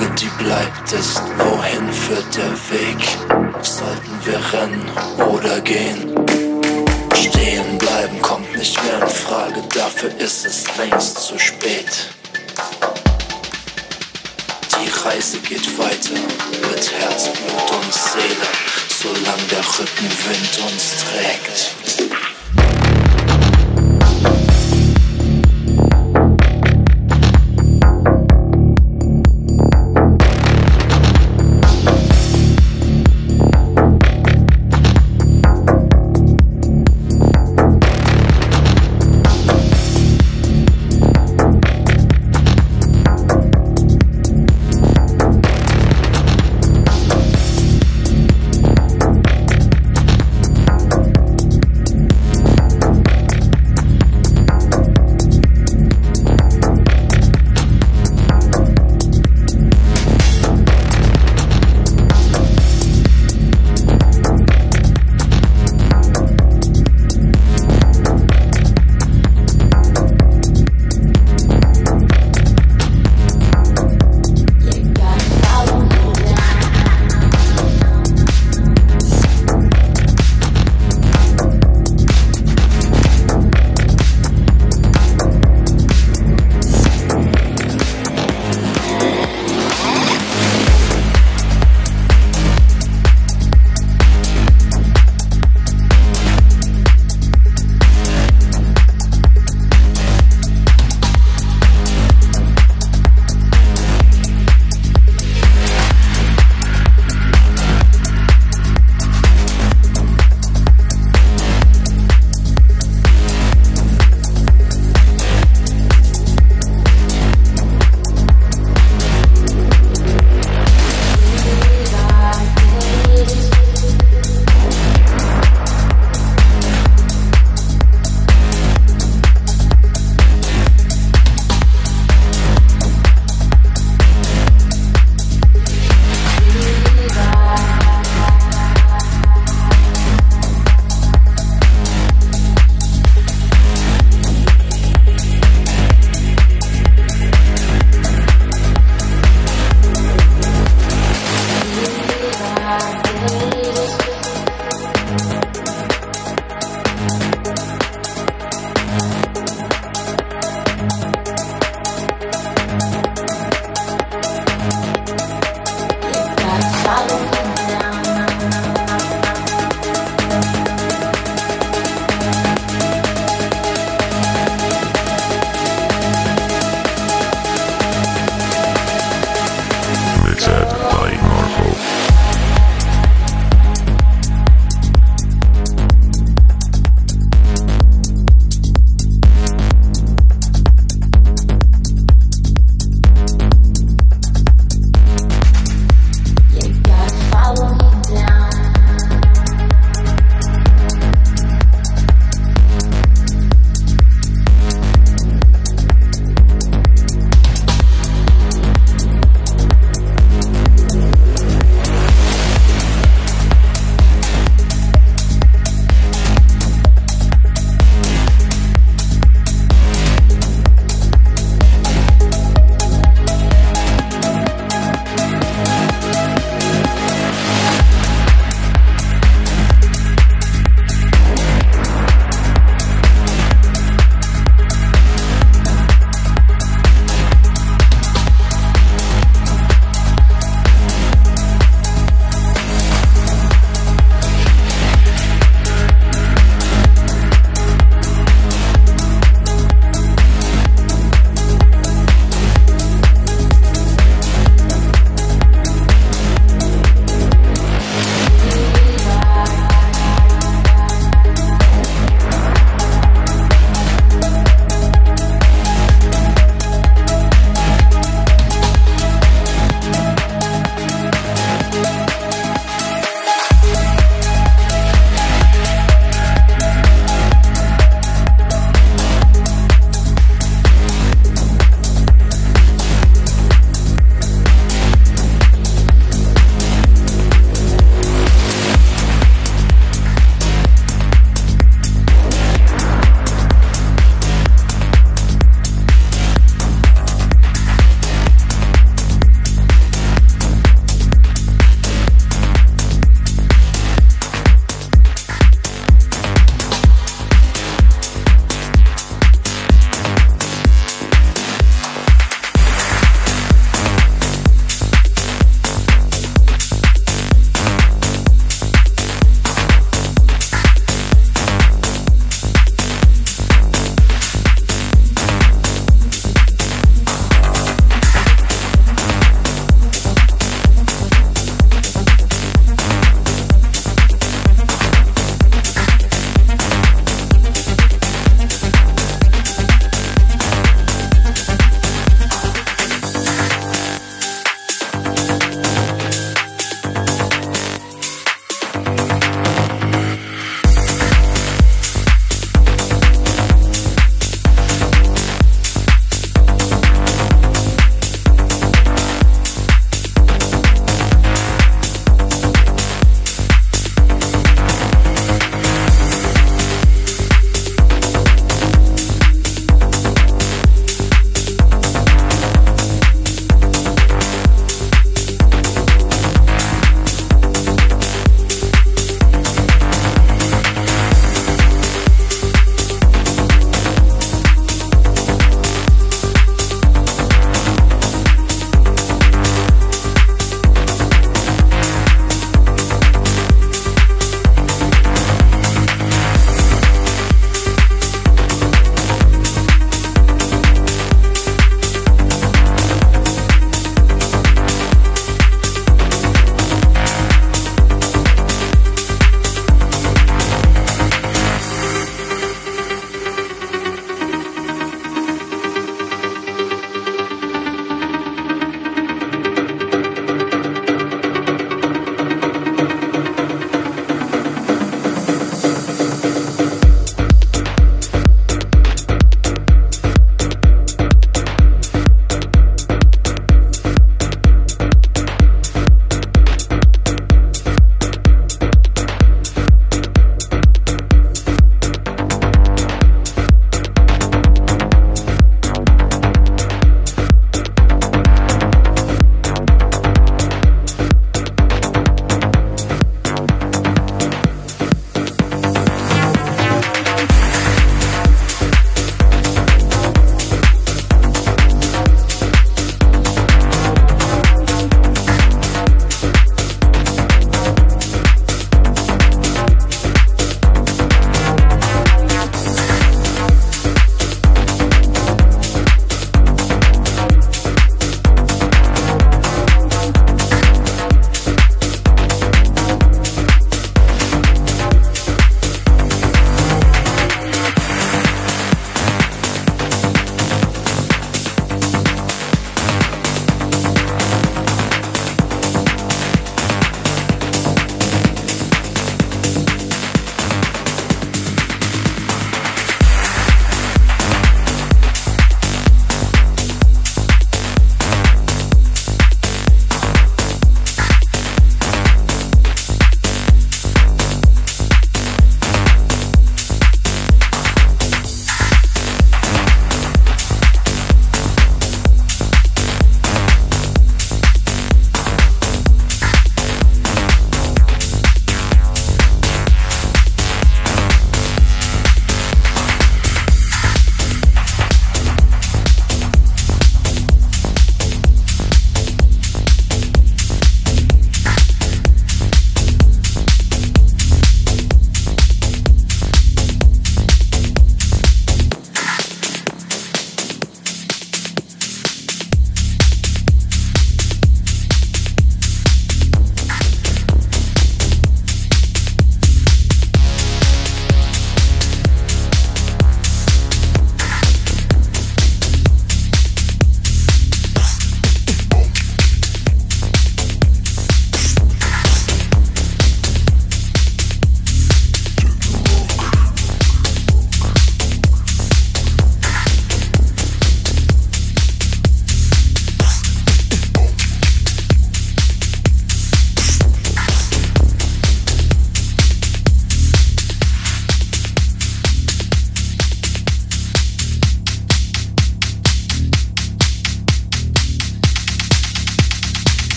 Frage, die bleibt, ist, wohin führt der Weg? Sollten wir rennen oder gehen? Stehen bleiben kommt nicht mehr in Frage, dafür ist es längst zu spät. Die Reise geht weiter mit Herzblut und Seele, solange der Rückenwind uns trägt.